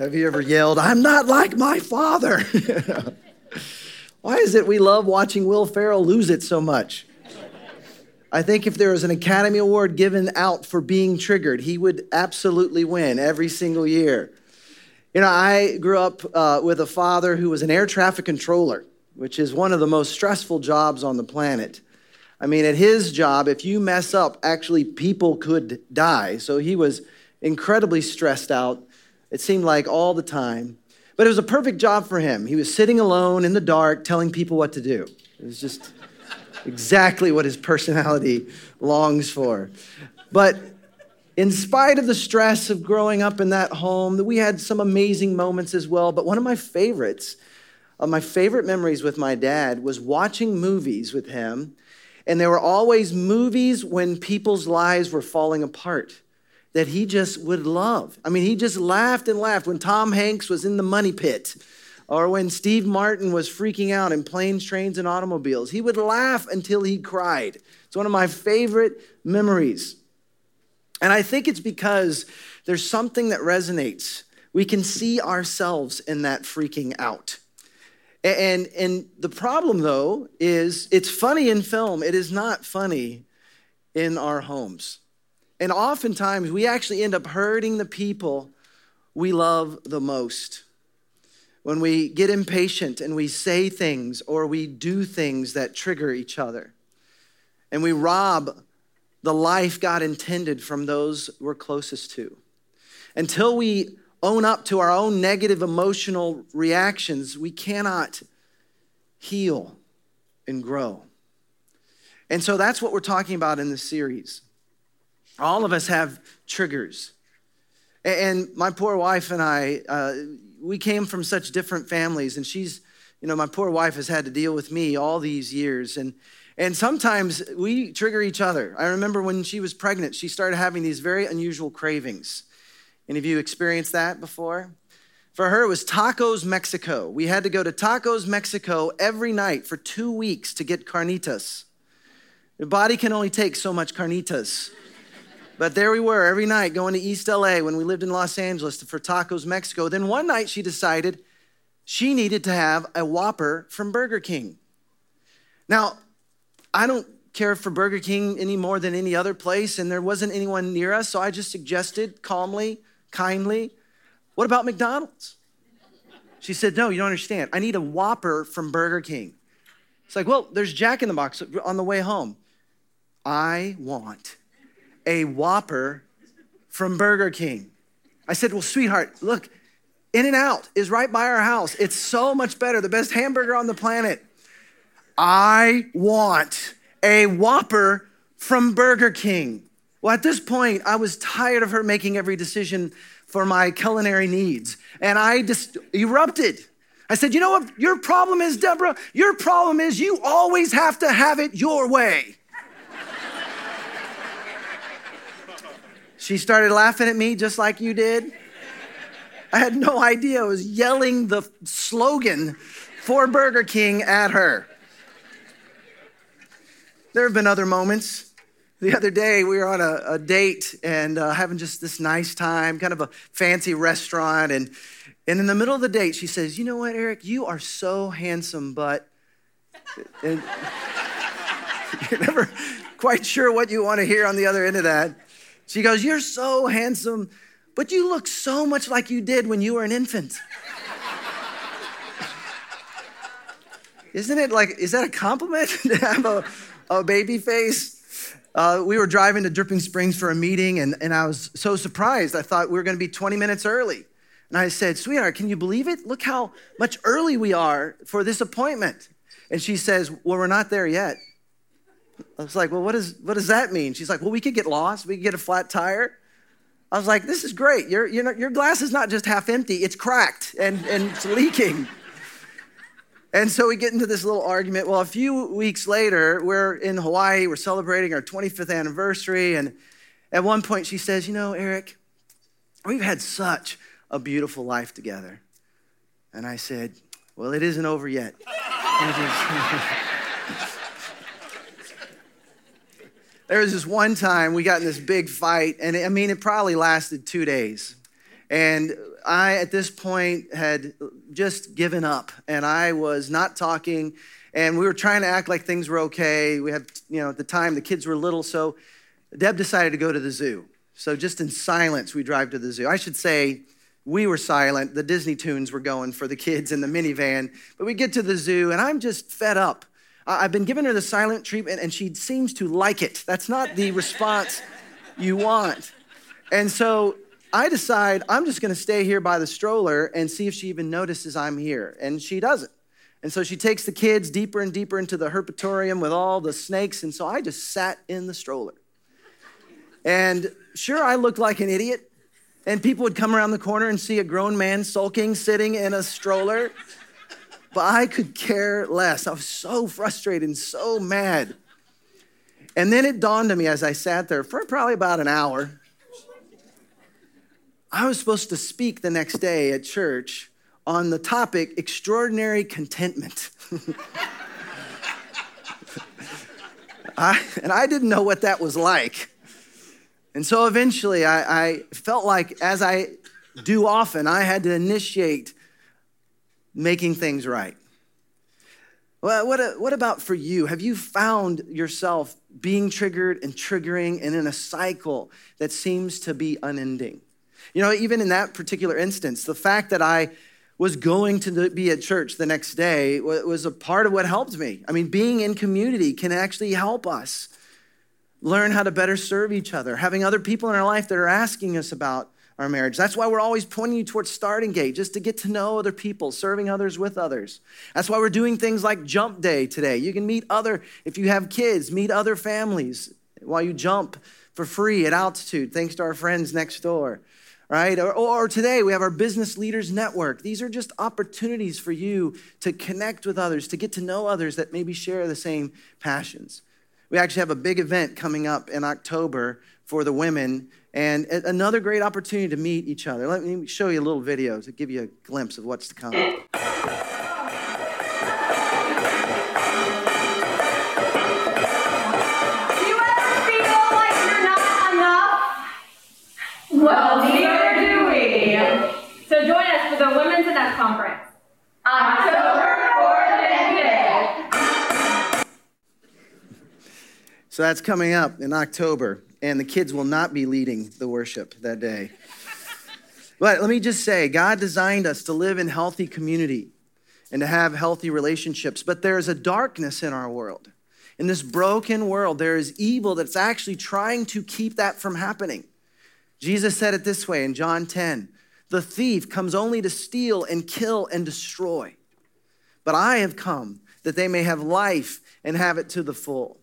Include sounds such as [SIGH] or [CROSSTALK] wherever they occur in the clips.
Have you ever yelled, I'm not like my father? [LAUGHS] Why is it we love watching Will Ferrell lose it so much? I think if there was an Academy Award given out for being triggered, he would absolutely win every single year. You know, I grew up uh, with a father who was an air traffic controller, which is one of the most stressful jobs on the planet. I mean, at his job, if you mess up, actually people could die. So he was incredibly stressed out, it seemed like all the time. But it was a perfect job for him. He was sitting alone in the dark telling people what to do. It was just exactly what his personality longs for. But in spite of the stress of growing up in that home, we had some amazing moments as well. But one of my favorites, uh, my favorite memories with my dad was watching movies with him. And there were always movies when people's lives were falling apart that he just would love. I mean, he just laughed and laughed when Tom Hanks was in the money pit or when Steve Martin was freaking out in planes, trains, and automobiles. He would laugh until he cried. It's one of my favorite memories. And I think it's because there's something that resonates. We can see ourselves in that freaking out. And, and the problem, though, is it's funny in film, it is not funny in our homes. And oftentimes, we actually end up hurting the people we love the most when we get impatient and we say things or we do things that trigger each other. And we rob the life God intended from those we're closest to. Until we own up to our own negative emotional reactions, we cannot heal and grow. And so that's what we're talking about in this series. All of us have triggers. And my poor wife and I, uh, we came from such different families, and she's, you know, my poor wife has had to deal with me all these years. And, and sometimes we trigger each other. I remember when she was pregnant, she started having these very unusual cravings. Any of you experienced that before? For her, it was Tacos Mexico. We had to go to Tacos Mexico every night for two weeks to get carnitas. The body can only take so much carnitas. But there we were every night going to East LA when we lived in Los Angeles for Tacos Mexico. Then one night she decided she needed to have a Whopper from Burger King. Now, I don't care for Burger King any more than any other place, and there wasn't anyone near us, so I just suggested calmly, kindly, what about McDonald's? She said, No, you don't understand. I need a Whopper from Burger King. It's like, Well, there's Jack in the Box on the way home. I want a Whopper from Burger King. I said, Well, sweetheart, look, In N Out is right by our house. It's so much better, the best hamburger on the planet. I want a Whopper from Burger King. Well, at this point, I was tired of her making every decision for my culinary needs, and I just erupted. I said, You know what your problem is, Deborah? Your problem is you always have to have it your way. She started laughing at me just like you did. I had no idea I was yelling the slogan for Burger King at her. There have been other moments. The other day, we were on a, a date and uh, having just this nice time, kind of a fancy restaurant. And, and in the middle of the date, she says, You know what, Eric? You are so handsome, but. And [LAUGHS] you're never quite sure what you want to hear on the other end of that. She goes, You're so handsome, but you look so much like you did when you were an infant. [LAUGHS] Isn't it like, is that a compliment [LAUGHS] to have a, a baby face? Uh, we were driving to Dripping Springs for a meeting, and, and I was so surprised. I thought we were going to be 20 minutes early. And I said, Sweetheart, can you believe it? Look how much early we are for this appointment. And she says, Well, we're not there yet. I was like, well, what, is, what does that mean? She's like, well, we could get lost. We could get a flat tire. I was like, this is great. Your, your, your glass is not just half empty, it's cracked and, and it's leaking. And so we get into this little argument. Well, a few weeks later, we're in Hawaii, we're celebrating our 25th anniversary. And at one point, she says, You know, Eric, we've had such a beautiful life together. And I said, Well, it isn't over yet. [LAUGHS] [LAUGHS] There was this one time we got in this big fight, and I mean, it probably lasted two days. And I, at this point, had just given up and I was not talking. And we were trying to act like things were okay. We had, you know, at the time the kids were little. So Deb decided to go to the zoo. So just in silence, we drive to the zoo. I should say, we were silent. The Disney tunes were going for the kids in the minivan. But we get to the zoo, and I'm just fed up. I've been giving her the silent treatment, and she seems to like it. That's not the response [LAUGHS] you want. And so I decide I'm just going to stay here by the stroller and see if she even notices I'm here. And she doesn't. And so she takes the kids deeper and deeper into the herpetarium with all the snakes. And so I just sat in the stroller. And sure, I looked like an idiot. And people would come around the corner and see a grown man sulking, sitting in a stroller. But I could care less. I was so frustrated and so mad. And then it dawned on me as I sat there for probably about an hour. I was supposed to speak the next day at church on the topic extraordinary contentment. [LAUGHS] I, and I didn't know what that was like. And so eventually I, I felt like, as I do often, I had to initiate making things right. Well, what, uh, what about for you? Have you found yourself being triggered and triggering and in a cycle that seems to be unending? You know, even in that particular instance, the fact that I was going to be at church the next day was a part of what helped me. I mean, being in community can actually help us learn how to better serve each other, having other people in our life that are asking us about our marriage. That's why we're always pointing you towards starting gate, just to get to know other people, serving others with others. That's why we're doing things like jump day today. You can meet other, if you have kids, meet other families while you jump for free at altitude, thanks to our friends next door. Right? Or, or today we have our business leaders network. These are just opportunities for you to connect with others, to get to know others that maybe share the same passions. We actually have a big event coming up in October for the women and another great opportunity to meet each other. Let me show you a little video to give you a glimpse of what's to come. Do you ever feel like you're not enough? Well, neither do we. So join us for the Women's Enough Conference. October 4th and 5th. So that's coming up in October and the kids will not be leading the worship that day. But let me just say, God designed us to live in healthy community and to have healthy relationships. But there is a darkness in our world. In this broken world, there is evil that's actually trying to keep that from happening. Jesus said it this way in John 10 The thief comes only to steal and kill and destroy. But I have come that they may have life and have it to the full.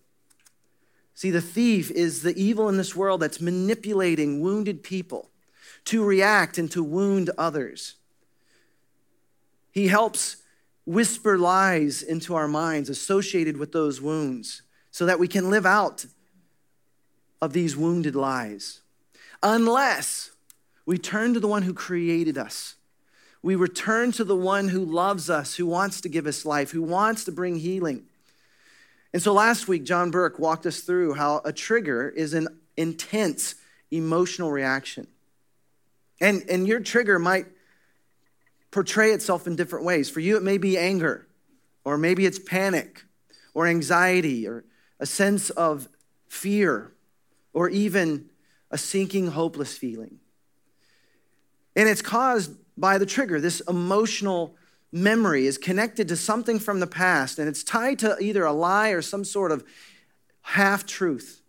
See, the thief is the evil in this world that's manipulating wounded people to react and to wound others. He helps whisper lies into our minds associated with those wounds so that we can live out of these wounded lies. Unless we turn to the one who created us. We return to the one who loves us, who wants to give us life, who wants to bring healing. And so last week, John Burke walked us through how a trigger is an intense emotional reaction. And, and your trigger might portray itself in different ways. For you, it may be anger, or maybe it's panic, or anxiety, or a sense of fear, or even a sinking, hopeless feeling. And it's caused by the trigger, this emotional memory is connected to something from the past and it's tied to either a lie or some sort of half truth.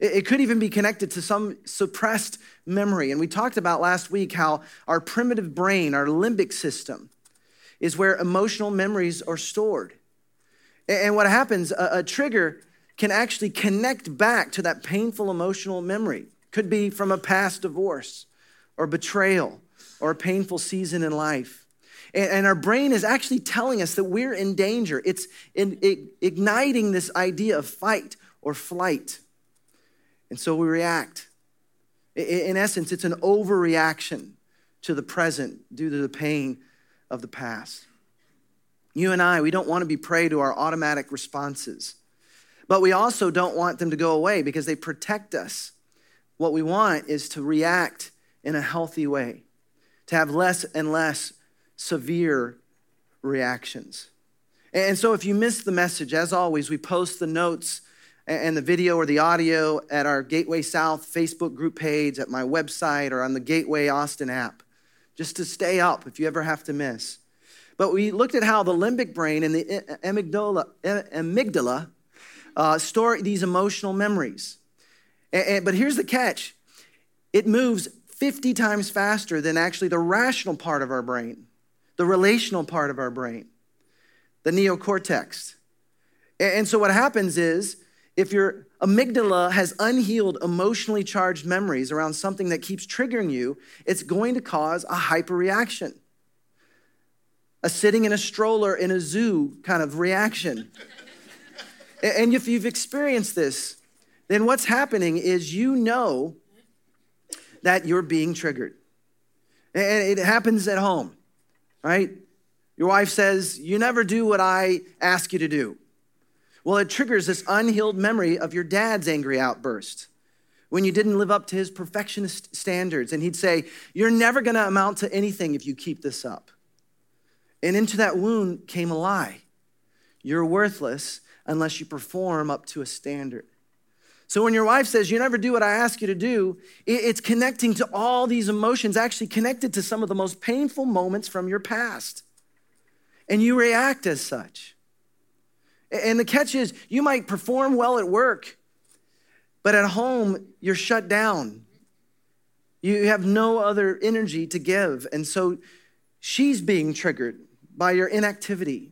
It could even be connected to some suppressed memory. And we talked about last week how our primitive brain, our limbic system, is where emotional memories are stored. And what happens, a, trigger can actually connect back to that painful emotional memory. Could be from a past divorce or betrayal or a painful season in life. And our brain is actually telling us that we're in danger. It's in, igniting this idea of fight or flight. And so we react. In essence, it's an overreaction to the present due to the pain of the past. You and I, we don't want to be prey to our automatic responses, but we also don't want them to go away because they protect us. What we want is to react in a healthy way to have less and less severe reactions. And so, if you missed the message, as always, we post the notes and the video or the audio at our Gateway South Facebook group page, at my website, or on the Gateway Austin app, just to stay up if you ever have to miss. But we looked at how the limbic brain and the amygdala, amygdala uh, store these emotional memories. And, and, but here's the catch it moves 50 times faster than actually the rational part of our brain, the relational part of our brain, the neocortex. And, so what happens is, if your amygdala has unhealed, emotionally charged memories around something that keeps triggering you, it's going to cause a hyperreaction. A sitting in a stroller in a zoo kind of reaction. and if you've experienced this, then what's happening is you know that you're being triggered. And it happens at home, right? Your wife says, You never do what I ask you to do. Well, it triggers this unhealed memory of your dad's angry outburst when you didn't live up to his perfectionist standards. And he'd say, You're never going to amount to anything if you keep this up. And into that wound came a lie You're worthless unless you perform up to a standard. So when your wife says, You never do what I ask you to do, it's connecting to all these emotions, actually connected to some of the most painful moments from your past. And you react as such. And the catch is, you might perform well at work, but at home, you're shut down. You have no other energy to give. And so she's being triggered by your inactivity.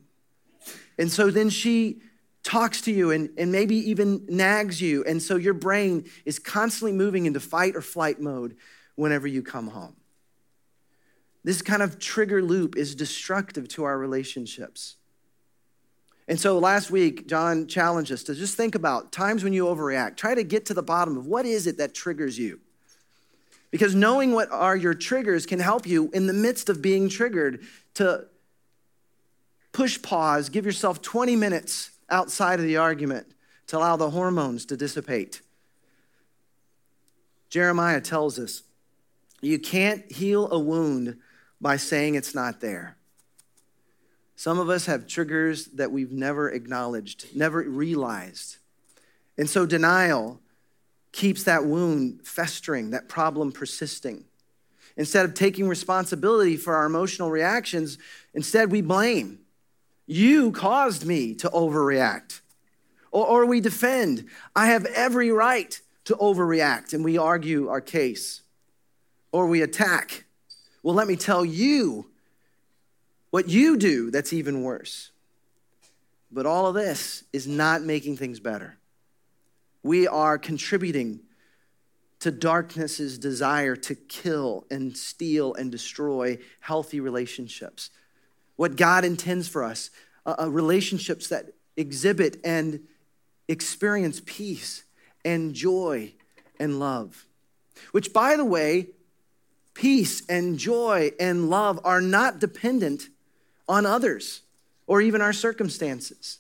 And so then she talks to you and, and maybe even nags you. And so your brain is constantly moving into fight or flight mode whenever you come home. This kind of trigger loop is destructive to our relationships. And so last week, John challenged us to just think about times when you overreact. Try to get to the bottom of what is it that triggers you. Because knowing what are your triggers can help you in the midst of being triggered to push pause, give yourself 20 minutes outside of the argument to allow the hormones to dissipate. Jeremiah tells us you can't heal a wound by saying it's not there. Some of us have triggers that we've never acknowledged, never realized. And so denial keeps that wound festering, that problem persisting. Instead of taking responsibility for our emotional reactions, instead we blame. You caused me to overreact. Or, or we defend. I have every right to overreact, and we argue our case. Or we attack. Well, let me tell you what you do that's even worse. But all of this is not making things better. We are contributing to darkness's desire to kill and steal and destroy healthy relationships. What God intends for us, uh, uh, relationships that exhibit and experience peace and joy and love. Which, by the way, peace and joy and love are not dependent on others or even our circumstances.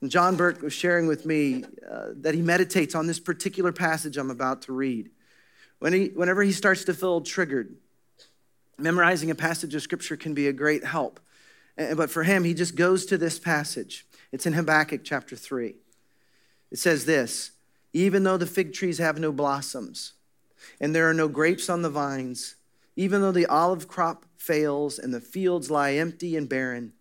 And John Burke was sharing with me uh, that he meditates on this particular passage I'm about to read. When he, whenever he starts to feel triggered, memorizing a passage of scripture can be a great help. Eh, eh, but for him, he just goes to this passage. It's in Habakkuk chapter 3. It says this Even though the fig trees have no blossoms, and there are no grapes on the vines, even though the olive crop fails and the fields lie empty and barren,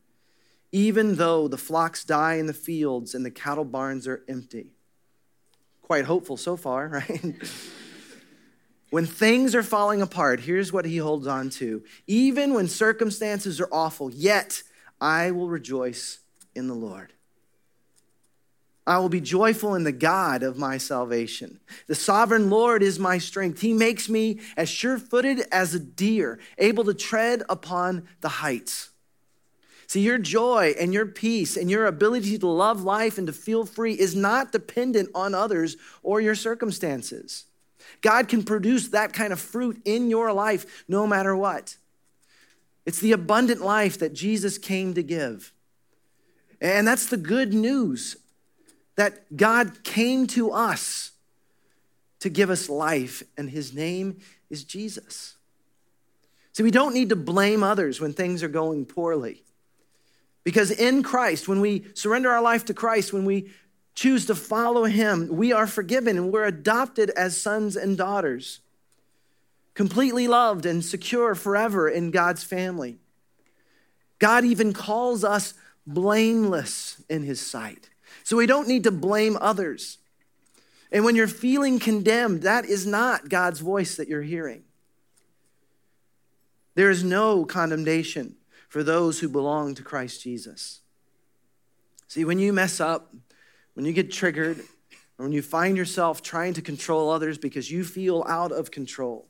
even though the flocks die in the fields and the cattle barns are empty. Quite hopeful so far, [LAUGHS] right? When things are falling apart, here's what he holds on to. Even when circumstances are awful, yet I will rejoice in the Lord. I will be joyful in the God of my salvation. The sovereign Lord is my strength. He makes me as sure footed as a deer, able to tread upon the heights. See, your joy and your peace and your ability to love life and to feel free is not dependent on others or your circumstances. God can produce that kind of fruit in your life no matter what. It's the abundant life that Jesus came to give. And that's the good news that God came to us to give us life, and his name is Jesus. See, we don't need to blame others when things are going poorly. Because in Christ, when we surrender our life to Christ, when we choose to follow Him, we are forgiven and we're adopted as sons and daughters, completely loved and secure forever in God's family. God even calls us blameless in His sight. So we don't need to blame others. And when you're feeling condemned, that is not God's voice that you're hearing. There is no condemnation for those who belong to Christ Jesus. See, when you mess up, when you get triggered, or when you find yourself trying to control others because you feel out of control,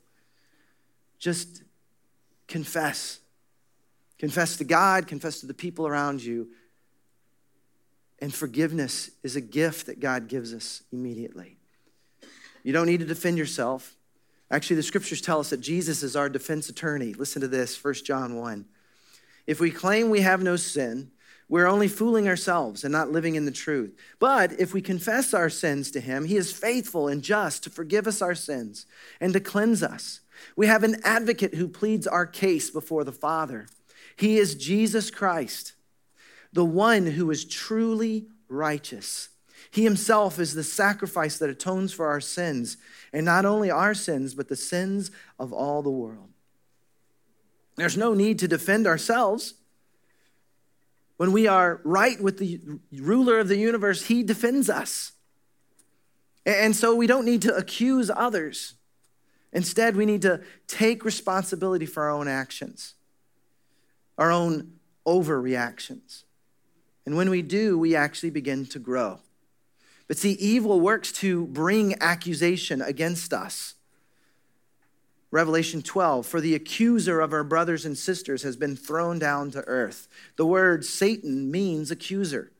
just confess. Confess to God, confess to the people around you. And forgiveness is a gift that God gives us immediately. You don't need to defend yourself. Actually, the scriptures tell us that Jesus is our defense attorney. Listen to this, 1 John 1. If we claim we have no sin, we're only fooling ourselves and not living in the truth. But if we confess our sins to him, he is faithful and just to forgive us our sins and to cleanse us. We have an advocate who pleads our case before the Father. He is Jesus Christ, the one who is truly righteous. He himself is the sacrifice that atones for our sins, and not only our sins, but the sins of all the world. There's no need to defend ourselves. When we are right with the ruler of the universe, he defends us. And so we don't need to accuse others. Instead, we need to take responsibility for our own actions, our own overreactions. And when we do, we actually begin to grow. But see, evil works to bring accusation against us. Revelation 12, for the accuser of our brothers and sisters has been thrown down to earth. The word Satan means accuser.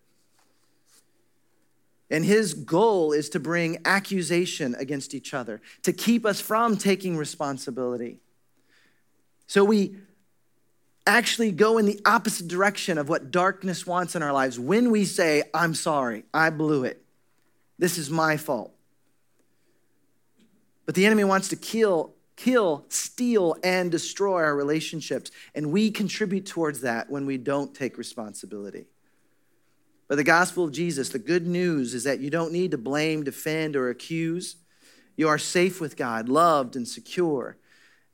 And his goal is to bring accusation against each other, to keep us from taking responsibility. So we actually go in the opposite direction of what darkness wants in our lives when we say, I'm sorry, I blew it. This is my fault. But the enemy wants to kill, kill, steal, and destroy our relationships. And we contribute towards that when we don't take responsibility. But the gospel of Jesus, the good news is that you don't need to blame, defend, or accuse. You are safe with God, loved and secure.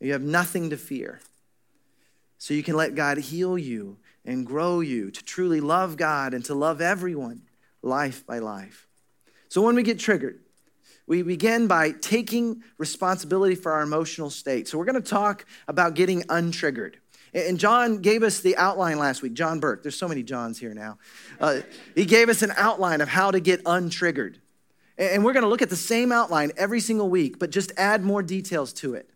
You have nothing to fear. So you can let God heal you and grow you to truly love God and to love everyone life by life. So when we get triggered, we begin by taking responsibility for our emotional state. So we're going to talk about getting untriggered. And John gave us the outline last week. John Burke, there's so many Johns here now. Uh, he gave us an outline of how to get untriggered. And we're going to look at the same outline every single week, but just add more details to it.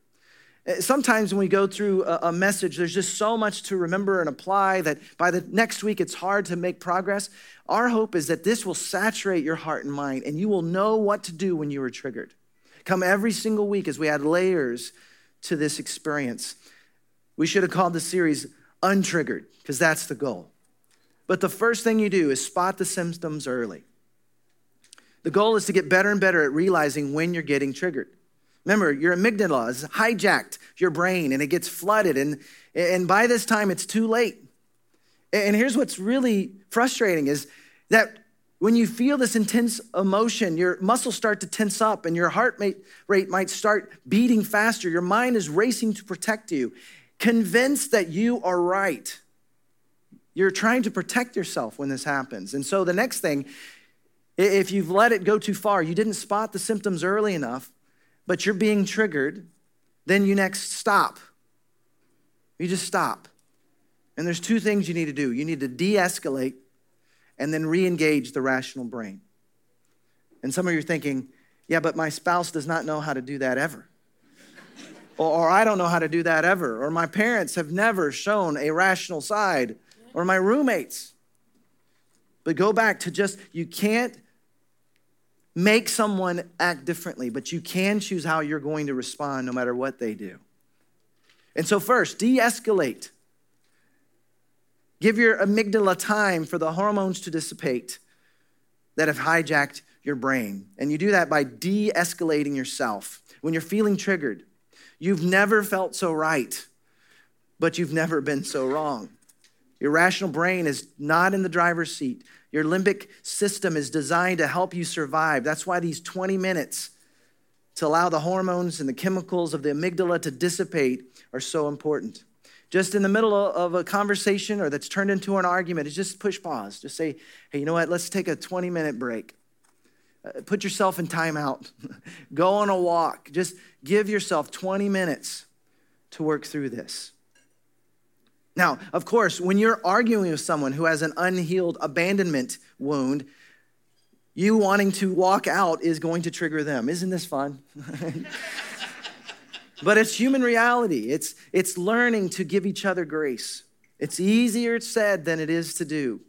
Uh, sometimes when we go through a, message, there's just so much to remember and apply that by the next week it's hard to make progress. Our hope is that this will saturate your heart and mind, and you will know what to do when you are triggered. Come every single week as we add layers to this experience. We should have called the series Untriggered, because that's the goal. But the first thing you do is spot the symptoms early. The goal is to get better and better at realizing when you're getting triggered. Remember, your amygdala is hijacked your brain and it gets flooded, and, and by this time it's too late. And here's what's really frustrating is that when you feel this intense emotion, your muscles start to tense up and your heart rate might start beating faster. Your mind is racing to protect you, convinced that you are right. You're trying to protect yourself when this happens. And so the next thing, if you've let it go too far, you didn't spot the symptoms early enough, but you're being triggered, then you next stop. You just stop. And there's two things you need to do you need to de escalate and then re engage the rational brain. And some of you are thinking, yeah, but my spouse does not know how to do that ever. [LAUGHS] or, or, I don't know how to do that ever. Or my parents have never shown a rational side. Or my roommates. But go back to just, you can't make someone act differently, but you can choose how you're going to respond no matter what they do. And so, first, de escalate. Give your amygdala time for the hormones to dissipate that have hijacked your brain. And you do that by de escalating yourself. When you're feeling triggered, you've never felt so right. but you've never been so wrong. Your rational brain is not in the driver's seat. Your limbic system is designed to help you survive. That's why these 20 minutes to allow the hormones and the chemicals of the amygdala to dissipate are so important. Just in the middle of a conversation or that's turned into an argument, is just push pause. Just say, hey, you know what? Let's take a 20 minute break. Uh, put yourself in timeout. [LAUGHS] Go on a walk. Just give yourself 20 minutes to work through this. Now, of course, when you're arguing with someone who has an unhealed abandonment wound, you wanting to walk out is going to trigger them. Isn't this fun? [LAUGHS] but it's human reality. It's, it's learning to give each other grace. It's easier said than it is to do.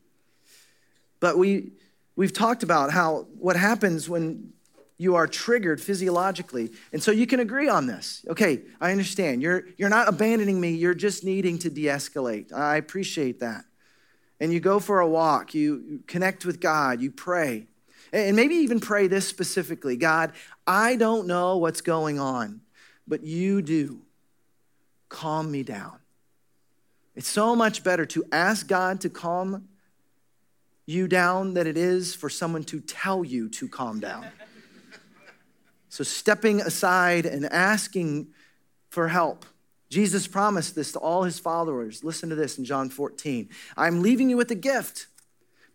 But we, we've talked about how what happens when you are triggered physiologically. And so you can agree on this. Okay, I understand. You're, you're not abandoning me, you're just needing to de escalate. I appreciate that. And you go for a walk, you connect with God, you pray. And maybe even pray this specifically God, I don't know what's going on, but you do. Calm me down. It's so much better to ask God to calm you down than it is for someone to tell you to calm down. [LAUGHS] So, stepping aside and asking for help. Jesus promised this to all his followers. Listen to this in John 14. I'm leaving you with a gift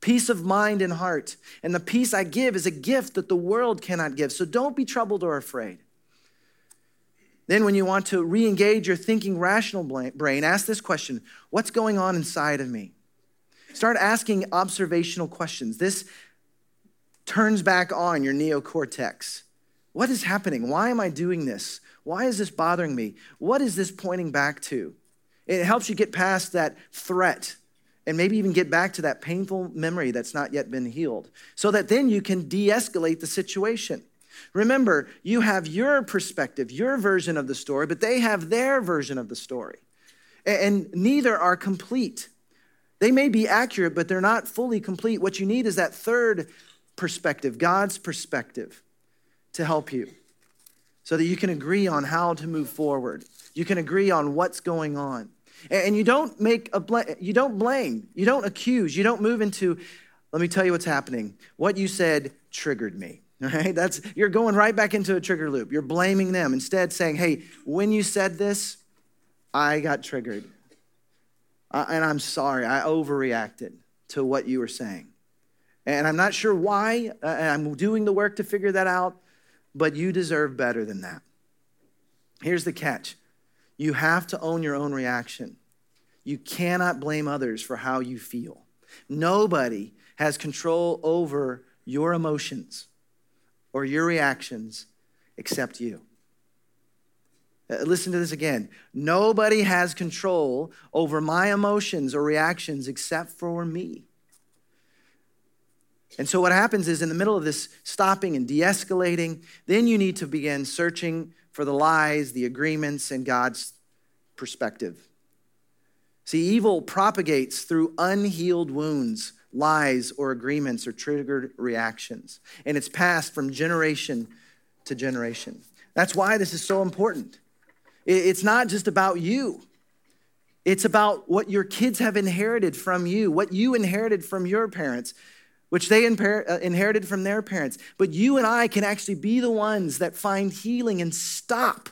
peace of mind and heart. And the peace I give is a gift that the world cannot give. So, don't be troubled or afraid. Then, when you want to re engage your thinking rational brain, ask this question What's going on inside of me? Start asking observational questions. This turns back on your neocortex. What is happening? Why am I doing this? Why is this bothering me? What is this pointing back to? It helps you get past that threat and maybe even get back to that painful memory that's not yet been healed so that then you can de escalate the situation. Remember, you have your perspective, your version of the story, but they have their version of the story. And neither are complete. They may be accurate, but they're not fully complete. What you need is that third perspective, God's perspective to help you so that you can agree on how to move forward. You can agree on what's going on. And you don't make a bl- you don't blame, you don't accuse, you don't move into let me tell you what's happening. What you said triggered me. [LAUGHS] Right? That's you're going right back into a trigger loop. You're blaming them instead saying, "Hey, when you said this, I got triggered. Uh, and I'm sorry. I overreacted to what you were saying. And I'm not sure why. Uh, I'm doing the work to figure that out but you deserve better than that. Here's the catch you have to own your own reaction. You cannot blame others for how you feel. Nobody has control over your emotions or your reactions except you. Uh, listen to this again. Nobody has control over my emotions or reactions except for me. And so, what happens is in the middle of this stopping and de escalating, then you need to begin searching for the lies, the agreements, and God's perspective. See, evil propagates through unhealed wounds, lies, or agreements, or triggered reactions. And it's passed from generation to generation. That's why this is so important. It's not just about you. It's about what your kids have inherited from you, what you inherited from your parents which they uh, inherited from their parents. But you and I can actually be the ones that find healing and stop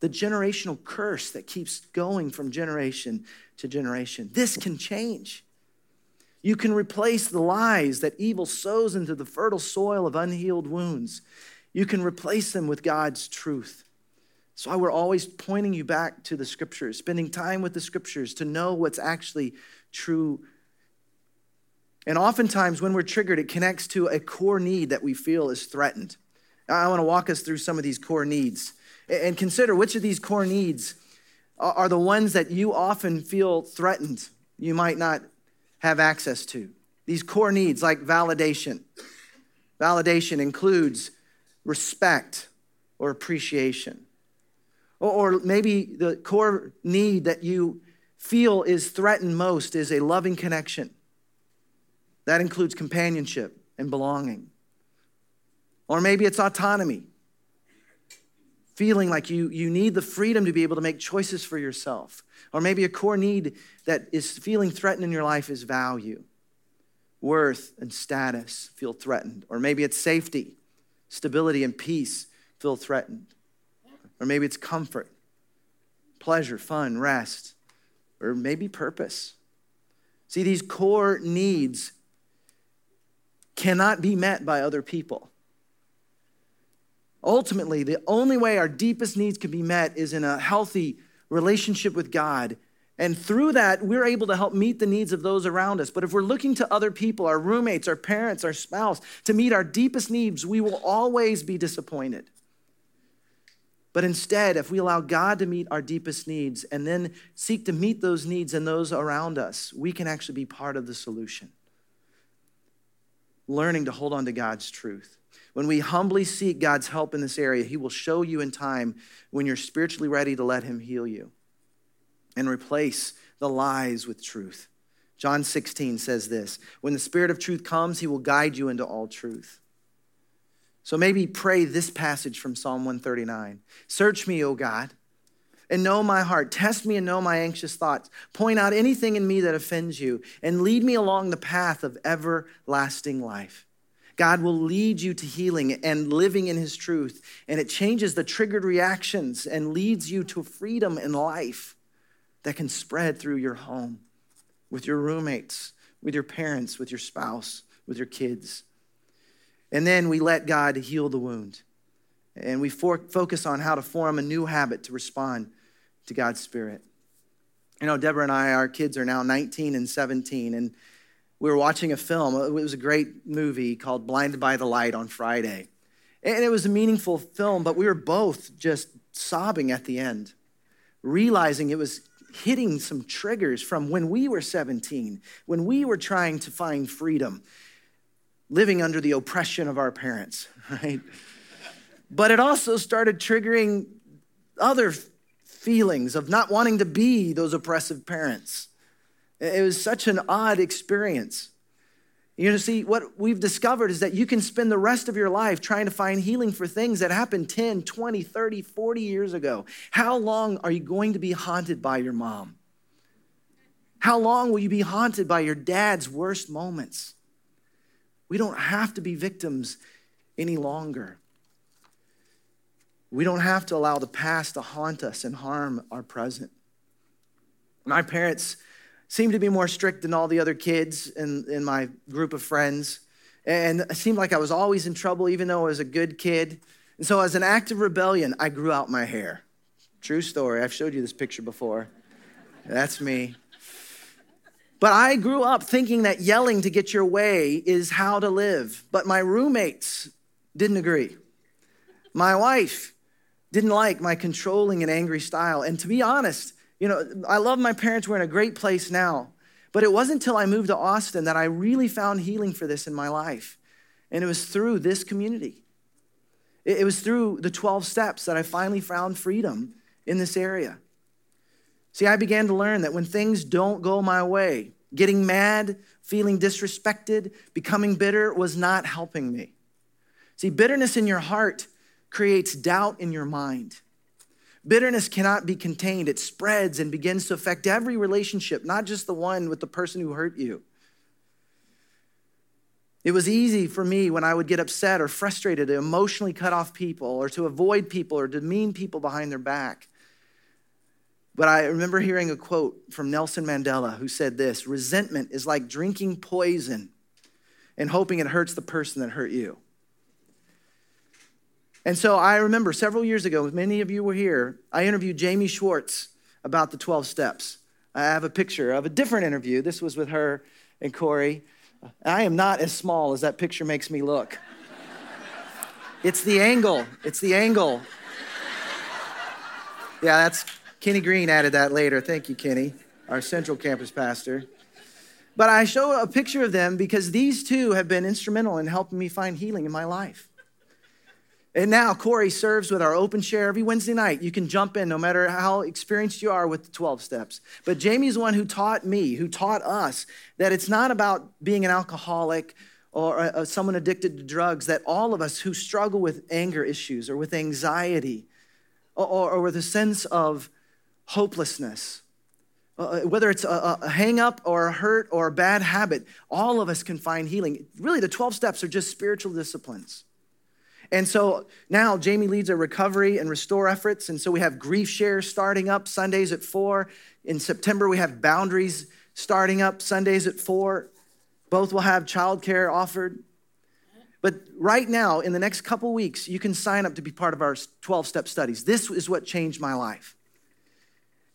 the generational curse that keeps going from generation to generation. This can change. You can replace the lies that evil sows into the fertile soil of unhealed wounds. You can replace them with God's truth. That's why we're always pointing you back to the scriptures, spending time with the scriptures to know what's actually true and oftentimes, when we're triggered, it connects to a core need that we feel is threatened. I want to walk us through some of these core needs and consider which of these core needs are the ones that you often feel threatened, you might not have access to. These core needs, like validation. Validation includes respect or appreciation. Or maybe the core need that you feel is threatened most is a loving connection that includes companionship and belonging. Or maybe it's autonomy. feeling like you, you need the freedom to be able to make choices for yourself. Or maybe a core need that is feeling threatened in your life is value, worth, and status feel threatened. Or maybe it's safety, stability, and peace feel threatened. Or maybe it's comfort, pleasure, fun, rest, or maybe purpose. See, these core needs cannot be met by other people. Ultimately, the only way our deepest needs can be met is in a healthy relationship with God. And through that, we're able to help meet the needs of those around us. But if we're looking to other people, our roommates, our parents, our spouse, to meet our deepest needs, we will always be disappointed. But instead, if we allow God to meet our deepest needs and then seek to meet those needs and those around us, we can actually be part of the solution. Learning to hold on to God's truth. When we humbly seek God's help in this area, He will show you in time when you're spiritually ready to let Him heal you and replace the lies with truth. John 16 says this When the Spirit of truth comes, He will guide you into all truth. So maybe pray this passage from Psalm 139 Search me, O God, and know my heart. Test me and know my anxious thoughts. Point out anything in me that offends you, and lead me along the path of everlasting life. God will lead you to healing and living in His truth, and it changes the triggered reactions and leads you to freedom in life that can spread through your home, with your roommates, with your parents, with your spouse, with your kids. And then we let God heal the wound. And we for- focus on how to form a new habit to respond to God's Spirit. You know, Deborah and I, our kids are now 19 and 17, and we were watching a film. It was a great movie called Blinded by the Light on Friday. And it was a meaningful film, but we were both just sobbing at the end, realizing it was hitting some triggers from when we were 17, when we were trying to find freedom, living under the oppression of our parents, [LAUGHS] right? But it also started triggering other feelings of not wanting to be those oppressive parents. It was such an odd experience. You know, see, what we've discovered is that you can spend the rest of your life trying to find healing for things that happened 10, 20, 30, 40 years ago. How long are you going to be haunted by your mom? How long will you be haunted by your dad's worst moments? We don't have to be victims any longer. We don't have to allow the past to haunt us and harm our present. My parents seemed to be more strict than all the other kids in, in my group of friends. And it seemed like I was always in trouble, even though I was a good kid. And so, as an act of rebellion, I grew out my hair. True story. I've showed you this picture before. That's me. But I grew up thinking that yelling to get your way is how to live. But my roommates didn't agree. My wife didn't like my controlling and angry style. And to be honest, you know, I love my parents. We're in a great place now. But it wasn't until I moved to Austin that I really found healing for this in my life. And it was through this community. It was through the 12 steps that I finally found freedom in this area. See, I began to learn that when things don't go my way, getting mad, feeling disrespected, becoming bitter was not helping me. See, bitterness in your heart creates doubt in your mind. Bitterness cannot be contained. It spreads and begins to affect every relationship, not just the one with the person who hurt you. It was easy for me when I would get upset or frustrated to emotionally cut off people or to avoid people or demean people behind their back. But I remember hearing a quote from Nelson Mandela who said this resentment is like drinking poison and hoping it hurts the person that hurt you. And so I remember several years ago, many of you were here, I interviewed Jamie Schwartz about the 12 steps. I have a picture of a different interview. This was with her and Corey. I am not as small as that picture makes me look. It's the angle. It's the angle. Yeah, that's Kenny Green added that later. Thank you, Kenny, our Central Campus pastor. But I show a picture of them because these two have been instrumental in helping me find healing in my life. And now Corey serves with our open share every Wednesday night. You can jump in no matter how experienced you are with the 12 steps. But Jamie's one who taught me, who taught us that it's not about being an alcoholic or uh, someone addicted to drugs, that all of us who struggle with anger issues or with anxiety or, or with a sense of hopelessness. Uh, whether it's a, a hang up or a hurt or a bad habit, all of us can find healing. Really, the 12 steps are just spiritual disciplines. And so now Jamie leads our recovery and restore efforts. And so we have grief share starting up Sundays at four. In September, we have boundaries starting up Sundays at four. Both will have childcare offered. But right now, in the next couple weeks, you can sign up to be part of our 12 step studies. This is what changed my life.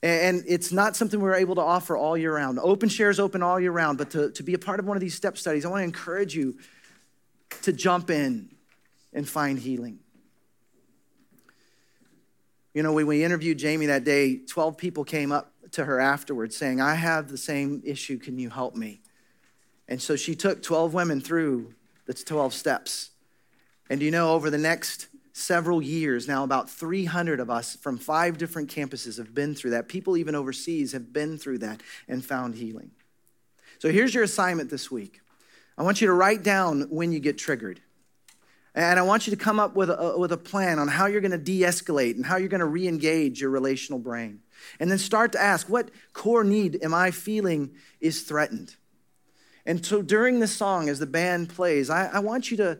And it's not something we're able to offer all year round. Open shares open all year round, but to, to be a part of one of these step studies, I want to encourage you to jump in and find healing. You know, when we interviewed Jamie that day, 12 people came up to her afterwards saying, I have the same issue. Can you help me? And so she took 12 women through the 12 steps. And you know, over the next several years now, about 300 of us from five different campuses have been through that. People even overseas have been through that and found healing. So here's your assignment this week I want you to write down when you get triggered. And I want you to come up with a, with a plan on how you're going to de escalate and how you're going to re engage your relational brain. And then start to ask, what core need am I feeling is threatened? And so during the song, as the band plays, I, I want you to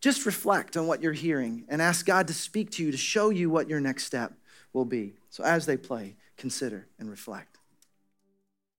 just reflect on what you're hearing and ask God to speak to you to show you what your next step will be. So as they play, consider and reflect.